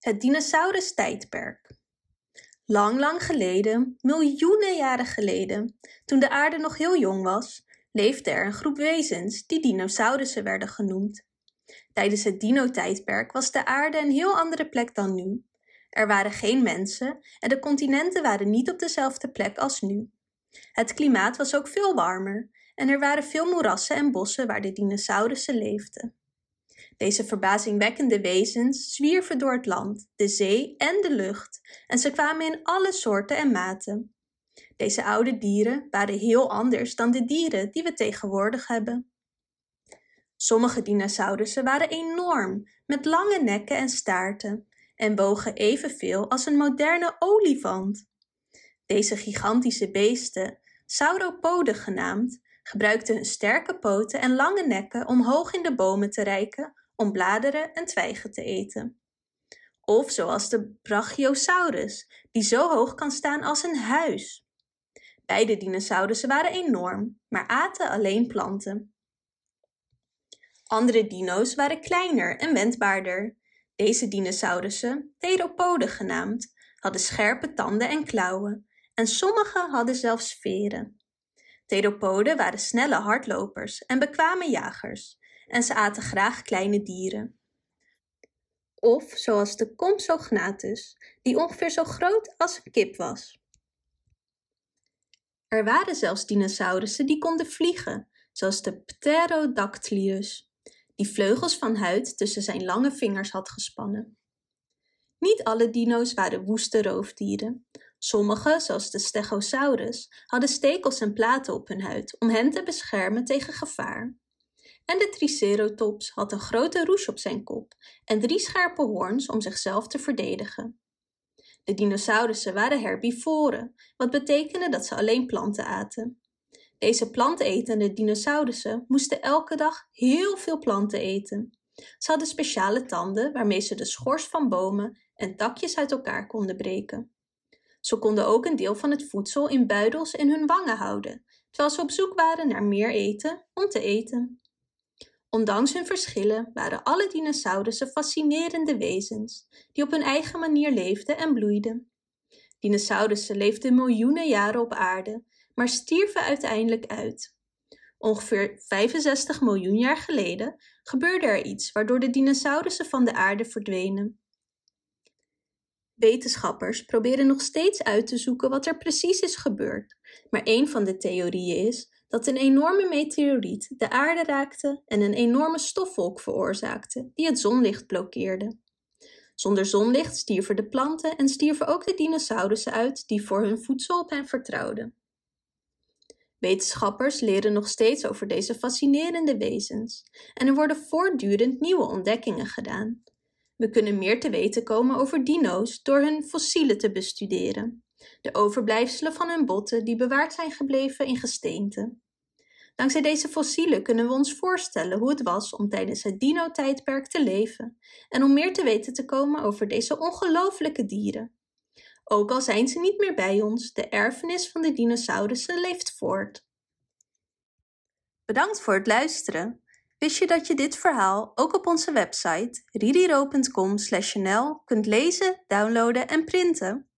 Het dinosaurus-tijdperk. Lang, lang geleden, miljoenen jaren geleden, toen de aarde nog heel jong was, leefde er een groep wezens die dinosaurussen werden genoemd. Tijdens het dino-tijdperk was de aarde een heel andere plek dan nu. Er waren geen mensen en de continenten waren niet op dezelfde plek als nu. Het klimaat was ook veel warmer en er waren veel moerassen en bossen waar de dinosaurussen leefden. Deze verbazingwekkende wezens zwierven door het land, de zee en de lucht en ze kwamen in alle soorten en maten. Deze oude dieren waren heel anders dan de dieren die we tegenwoordig hebben. Sommige dinosaurussen waren enorm, met lange nekken en staarten, en wogen evenveel als een moderne olifant. Deze gigantische beesten, sauropoden genaamd, gebruikten hun sterke poten en lange nekken om hoog in de bomen te reiken om bladeren en twijgen te eten. Of zoals de Brachiosaurus, die zo hoog kan staan als een huis. Beide dinosaurussen waren enorm, maar aten alleen planten. Andere dino's waren kleiner en wendbaarder. Deze dinosaurussen, theropoden genaamd, hadden scherpe tanden en klauwen, en sommige hadden zelfs veren. Theropoden waren snelle hardlopers en bekwame jagers, en ze aten graag kleine dieren. Of zoals de Compsognathus, die ongeveer zo groot als een kip was. Er waren zelfs dinosaurussen die konden vliegen, zoals de Pterodactylus, die vleugels van huid tussen zijn lange vingers had gespannen. Niet alle dino's waren woeste roofdieren. Sommige, zoals de Stegosaurus, hadden stekels en platen op hun huid om hen te beschermen tegen gevaar. En de Triceratops had een grote roes op zijn kop en drie scherpe hoorns om zichzelf te verdedigen. De dinosaurussen waren herbivoren, wat betekende dat ze alleen planten aten. Deze plantenetende dinosaurussen moesten elke dag heel veel planten eten. Ze hadden speciale tanden waarmee ze de schors van bomen en takjes uit elkaar konden breken. Ze konden ook een deel van het voedsel in buidels in hun wangen houden, terwijl ze op zoek waren naar meer eten om te eten. Ondanks hun verschillen waren alle dinosaurussen fascinerende wezens die op hun eigen manier leefden en bloeiden. Dinosaurussen leefden miljoenen jaren op aarde, maar stierven uiteindelijk uit. Ongeveer 65 miljoen jaar geleden gebeurde er iets waardoor de dinosaurussen van de aarde verdwenen. Wetenschappers proberen nog steeds uit te zoeken wat er precies is gebeurd, maar een van de theorieën is dat een enorme meteoriet de aarde raakte en een enorme stofwolk veroorzaakte die het zonlicht blokkeerde. Zonder zonlicht stierven de planten en stierven ook de dinosaurussen uit die voor hun voedsel op hen vertrouwden. Wetenschappers leren nog steeds over deze fascinerende wezens en er worden voortdurend nieuwe ontdekkingen gedaan. We kunnen meer te weten komen over dino's door hun fossielen te bestuderen de overblijfselen van hun botten die bewaard zijn gebleven in gesteente. Dankzij deze fossielen kunnen we ons voorstellen hoe het was om tijdens het dino-tijdperk te leven en om meer te weten te komen over deze ongelooflijke dieren. Ook al zijn ze niet meer bij ons, de erfenis van de dinosaurussen leeft voort. Bedankt voor het luisteren. Wist je dat je dit verhaal ook op onze website ririro.com/nl kunt lezen, downloaden en printen?